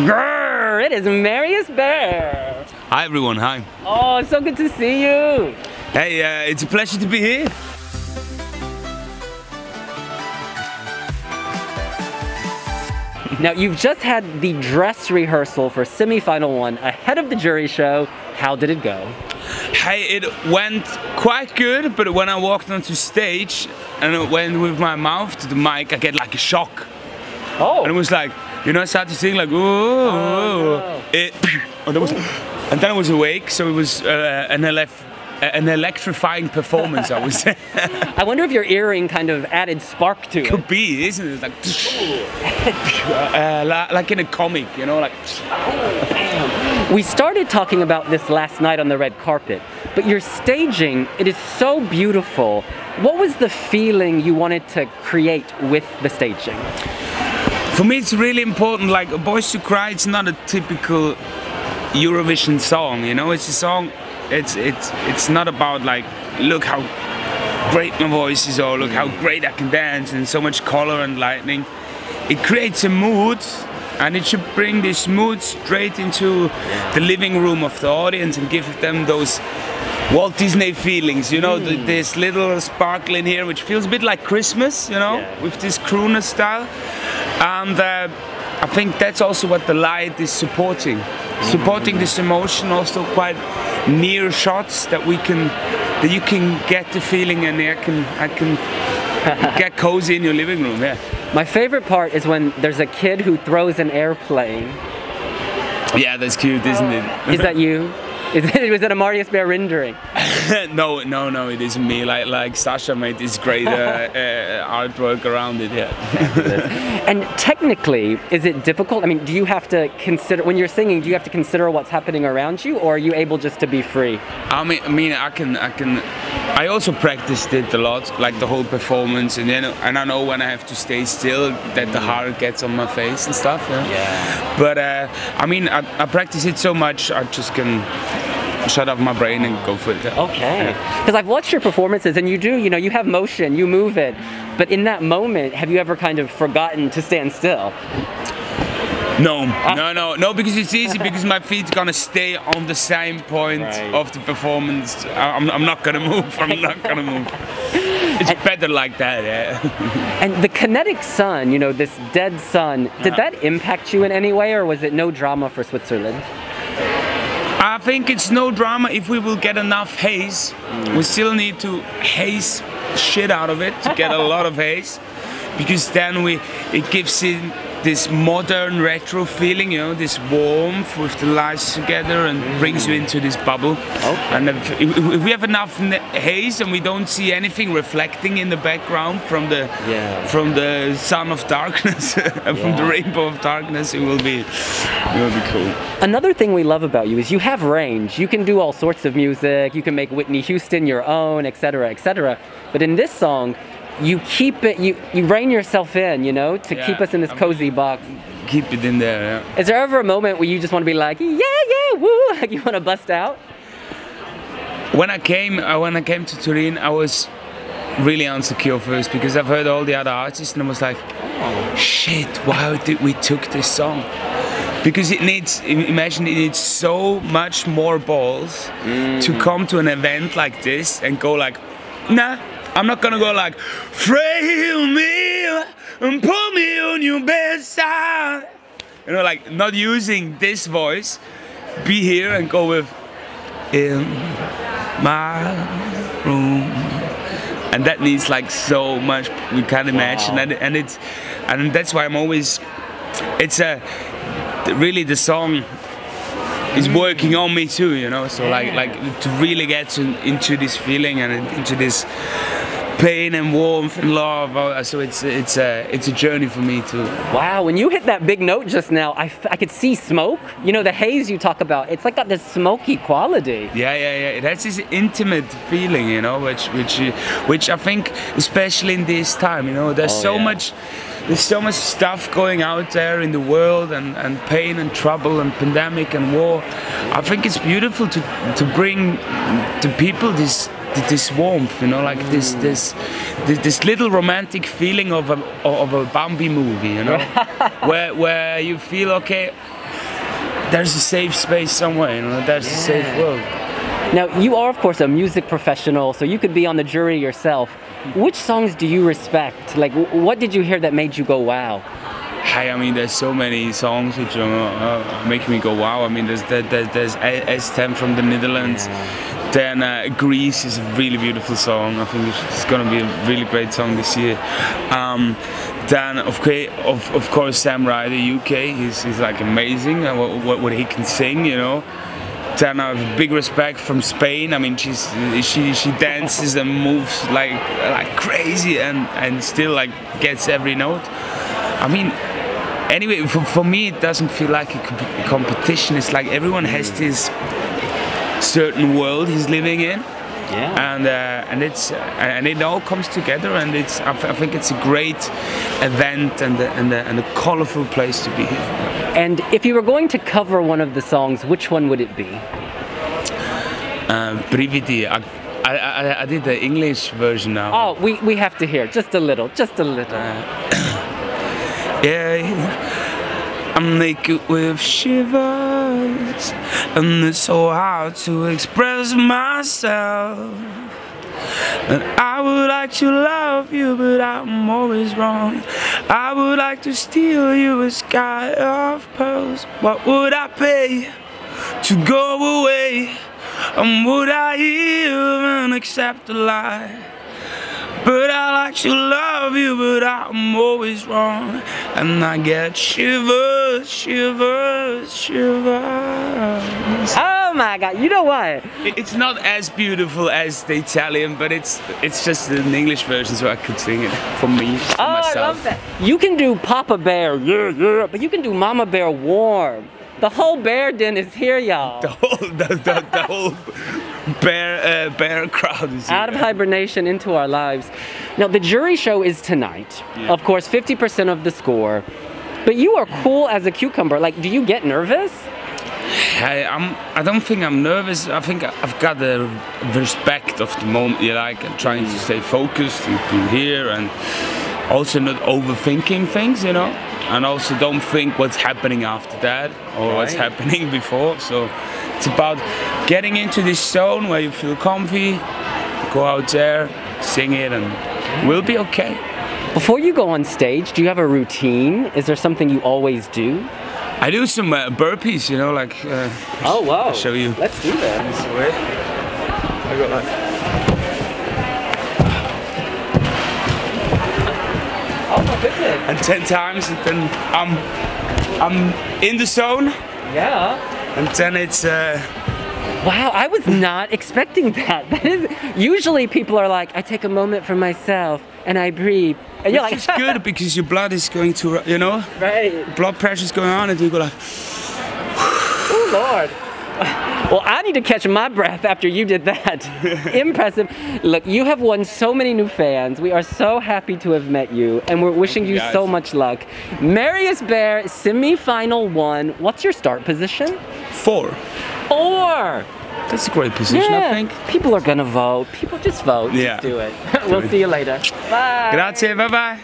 Grrr, it is Marius Bear. Hi everyone, hi. Oh, it's so good to see you. Hey, uh, it's a pleasure to be here. Now, you've just had the dress rehearsal for semi-final one ahead of the jury show. How did it go? Hey, it went quite good, but when I walked onto stage and it went with my mouth to the mic, I get like a shock. Oh. And it was like, you know, I started to sing like, ooh, Oh, no. it, and, was, and then I was awake, so it was uh, an, elef- an electrifying performance, I would say. I wonder if your earring kind of added spark to it. Could be, isn't it? Like, uh, li- like in a comic, you know, like. We started talking about this last night on the red carpet, but your staging, it is so beautiful. What was the feeling you wanted to create with the staging? For me, it's really important. Like a "Boys Do Cry," it's not a typical Eurovision song. You know, it's a song. It's it's it's not about like look how great my voice is or look how mm. great I can dance and so much color and lightning. It creates a mood. And it should bring this mood straight into the living room of the audience and give them those Walt Disney feelings, you know, th- this little sparkle in here, which feels a bit like Christmas, you know, Yeah. with this crooner style. And uh, I think that's also what the light is supporting. Supporting this emotion, also quite near shots that we can, that you can get the feeling and I can, I can get cozy in your living room, yeah. My favorite part is when there's a kid who throws an airplane. Yeah, that's cute, isn't it? Is that you? Is it, was it a Marius Bear rendering? no, no, no, it isn't me. Like, like Sasha made this great uh, uh, artwork around it. Yeah. And technically, is it difficult? I mean, do you have to consider when you're singing? Do you have to consider what's happening around you, or are you able just to be free? I mean, I mean, I can, I can. I also practiced it a lot, like the whole performance, and then, and I know when I have to stay still that the heart gets on my face and stuff. Yeah. Yeah. But uh, I mean, I, I practice it so much, I just can shut off my brain and go for it. Okay. Because I've watched your performances, and you do, you know, you have motion, you move it. But in that moment, have you ever kind of forgotten to stand still? No, ah. no, no, no, because it's easy because my feet's gonna stay on the same point Right. of the performance. I'm, I'm not gonna move. I'm not gonna move. It's better like that, yeah. And the kinetic sun, you know, this dead sun, did Yeah. that impact you in any way, or was it no drama for Switzerland? I think it's no drama if we will get enough haze. We still need to haze shit out of it to get a lot of haze, because then we it gives it this modern retro feeling, you know, this warmth with the lights together and brings you into this bubble. And if, if we have enough haze and we don't see anything reflecting in the background from the Yeah. from the sun of darkness, from the rainbow of darkness, it will be it will be cool. Another thing we love about you is you have range. You can do all sorts of music. You can make Whitney Houston your own, etc., etc. But in this song, you keep it. You you rein yourself in. You know, to keep us in this I'm- cozy box. Keep it in there. Yeah. Is there ever a moment where you just want to be like, yeah, yeah, woo, like you want to bust out? When I came, uh, when I came to Turin, I was really insecure first because I've heard all the other artists and I was like, shit, why did we took this song? Because it needs, imagine it needs so much more balls to come to an event like this and go like, nah, I'm not gonna go like, frail me and put me on your bedside. You know, like not using this voice, be here and go with, in my room. And that needs like so much you can't imagine. Wow. and, and it's and that's why i'm always it's a really the song is mm. working on me too you know? So like like to really get to, into this feeling and into this pain and warmth and love uh, so it's it's a it's a journey for me too Wow, when you hit that big note just now, I, f- I could see smoke. You know, the haze you talk about, it's like got this smoky quality. Yeah, yeah, yeah. It has this intimate feeling, you know, which, which, which I think, especially in this time, you know, there's Oh, so yeah. much, there's so much stuff going out there in the world, and, and pain and trouble and pandemic and war. I think it's beautiful to to bring to people this this warmth, you know, like this this this, this little romantic feeling of a of a Bambi movie, you know, where where you feel okay. there's a safe space somewhere, you know, there's a safe world. Now, you are, of course, a music professional, so you could be on the jury yourself. Which songs do you respect? Like, what did you hear that made you go, wow? I mean, there's so many songs which are uh, making me go wow. I mean, there's there, there's, there's A- S10 from the Netherlands. Then uh, Greece is a really beautiful song. I think it's, it's gonna be a really great song this year. Um, then of, of, of course Sam Ryder, UK. He's, he's like amazing. uh, What, what, what he can sing, you know. Then I have big respect from Spain. I mean, she's she she dances and moves like like crazy and and still like gets every note. I mean, anyway, for, for me, it doesn't feel like a competition. It's like everyone has this certain world he's living in, Yeah. and uh, and it's uh, and it all comes together, and it's I, I think it's a great event and a, and a, and a colorful place to be. And if you were going to cover one of the songs, which one would it be? Uh, Brividi. I, I, I, I did the English version now. Oh, we, we have to hear just a little, just a little. Uh, yeah, I'm naked with shivers, and it's so hard to express myself. And I would like to love you, but I'm always wrong. I would like to steal you a sky of pearls. What would I pay to go away? And would I even accept a lie? But I like to love you, but I'm always wrong. And I get shivers, shivers, shivers. Oh my god, you know what? It's not as beautiful as the Italian, but it's it's just an English version, so I could sing it for me, for Oh, myself. I love that. You can do Papa Bear, yeah, yeah, but you can do Mama Bear warm. The whole bear den is here, y'all. The whole, the, the, the whole bear, uh, bear crowd is Out of hibernation into our lives. Now, the jury show is tonight. Yeah. Of course, 50% of the score. But you are cool as a cucumber. Like, do you get nervous? I, I'm, I don't think I'm nervous. I think I've got the respect of the moment. You like, I'm trying to stay focused and be here, and also not overthinking things, you know. And also don't think what's happening after that or what's happening before. So it's about getting into this zone where you feel comfy. Go out there, sing it, and we'll be okay. Before you go on stage, do you have a routine? Is there something you always do? I do some uh, burpees, you know, like. Uh, Oh, wow. show you. Let's do that. this way. I got like. Oh, my goodness. and 10 times and then I'm I'm in the zone Yeah. And then it's uh, Wow, I was not expecting that. That is usually people are like, I take a moment for myself and I breathe. And you're like, it's good because your blood is going to you know right. blood pressure is going on and you go like Oh Lord. Well, I need to catch my breath after you did that. Impressive. Look, you have won so many new fans. We are so happy to have met you, and we're wishing you guys. so much luck. Marius Bear, semi-final one. What's your start position? four Four. that's a great position I think People are gonna vote. People just vote. Yeah. Just do it. we'll see you later. Bye. grazie bye bye